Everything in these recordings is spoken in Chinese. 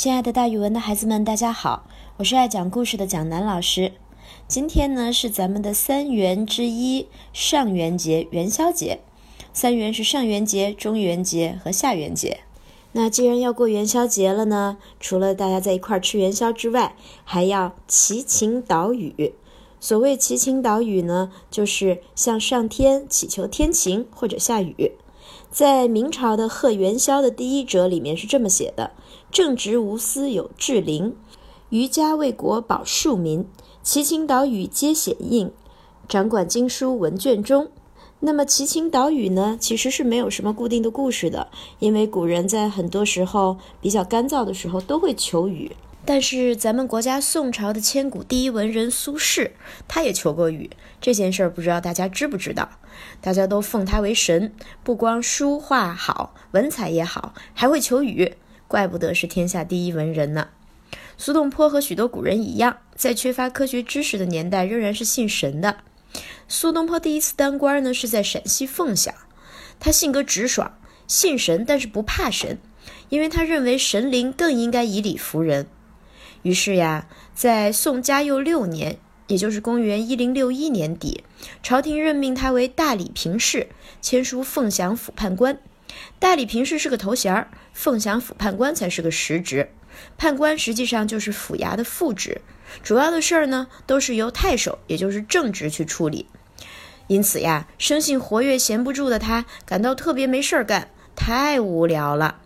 亲爱的，大语文的孩子们，大家好，我是爱讲故事的蒋楠老师。今天呢是咱们的三元之一上元节元宵节。三元是上元节、中元节和下元节。那既然要过元宵节了呢，除了大家在一块儿吃元宵之外，还要祈晴祷雨。所谓祈晴祷雨呢，就是向上天祈求天晴或者下雨。在明朝的贺元宵的第一折里面是这么写的：“正直无私有志灵，余家为国保庶民，祈晴祷雨皆显应，掌管经书文卷中。”那么祈晴祷雨呢，其实是没有什么固定的故事的，因为古人在很多时候比较干燥的时候都会求雨。但是咱们国家宋朝的千古第一文人苏轼，他也求过雨。这件事儿不知道大家知不知道？大家都奉他为神，不光书画好，文采也好，还会求雨，怪不得是天下第一文人呢。苏东坡和许多古人一样，在缺乏科学知识的年代，仍然是信神的。苏东坡第一次当官呢，是在陕西凤翔。他性格直爽，信神，但是不怕神，因为他认为神灵更应该以理服人。于是呀，在宋嘉佑六年，也就是公元一零六一年底，朝廷任命他为大理评事，签署凤翔府判官。大理评事是个头衔儿，凤翔府判官才是个实职。判官实际上就是府衙的副职，主要的事儿呢都是由太守，也就是正职去处理。因此呀，生性活跃、闲不住的他感到特别没事儿干，太无聊了。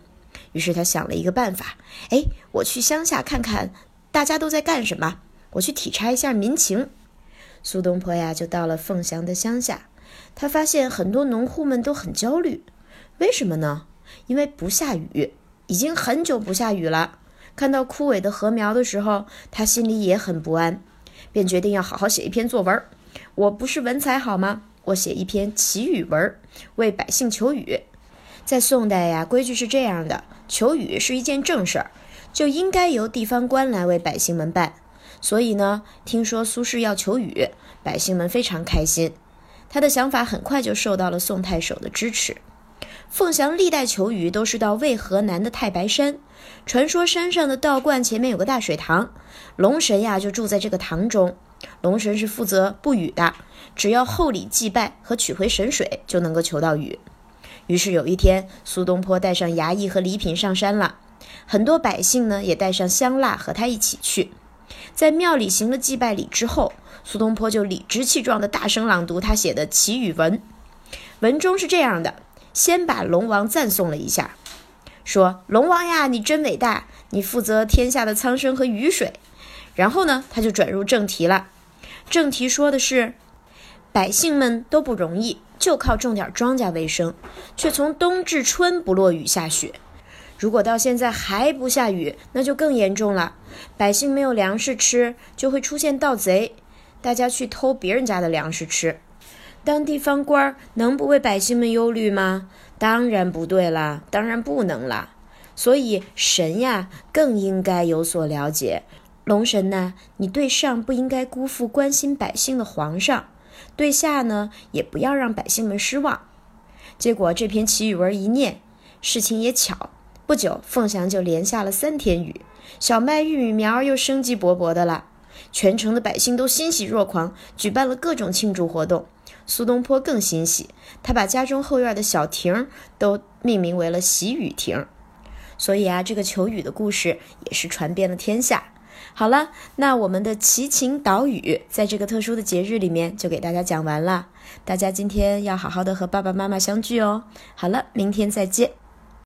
于是他想了一个办法，哎，我去乡下看看大家都在干什么，我去体察一下民情。苏东坡呀，就到了凤翔的乡下，他发现很多农户们都很焦虑，为什么呢？因为不下雨，已经很久不下雨了。看到枯萎的禾苗的时候，他心里也很不安，便决定要好好写一篇作文。我不是文采好吗？我写一篇祈雨文，为百姓求雨。在宋代呀，规矩是这样的。求雨是一件正事儿，就应该由地方官来为百姓们办。所以呢，听说苏轼要求雨，百姓们非常开心。他的想法很快就受到了宋太守的支持。凤翔历代求雨都是到渭河南的太白山，传说山上的道观前面有个大水塘，龙神呀就住在这个塘中。龙神是负责布雨的，只要厚礼祭拜和取回神水，就能够求到雨。于是有一天，苏东坡带上衙役和礼品上山了，很多百姓呢也带上香蜡和他一起去。在庙里行了祭拜礼之后，苏东坡就理直气壮地大声朗读他写的祈雨文。文中是这样的：先把龙王赞颂了一下，说：“龙王呀，你真伟大，你负责天下的苍生和雨水。”然后呢，他就转入正题了。正题说的是，百姓们都不容易。就靠种点庄稼为生，却从冬至春不落雨下雪。如果到现在还不下雨，那就更严重了。百姓没有粮食吃，就会出现盗贼，大家去偷别人家的粮食吃。当地方官能不为百姓们忧虑吗？当然不对啦，当然不能啦。所以神呀，更应该有所了解。龙神呐，你对上不应该辜负关心百姓的皇上。对下呢，也不要让百姓们失望。结果这篇祈雨文一念，事情也巧，不久凤翔就连下了三天雨，小麦、玉米苗又生机勃勃的了。全城的百姓都欣喜若狂，举办了各种庆祝活动。苏东坡更欣喜，他把家中后院的小亭都命名为了喜雨亭。所以啊，这个求雨的故事也是传遍了天下。好了，那我们的祈晴岛屿在这个特殊的节日里面就给大家讲完了。大家今天要好好的和爸爸妈妈相聚哦。好了，明天再见。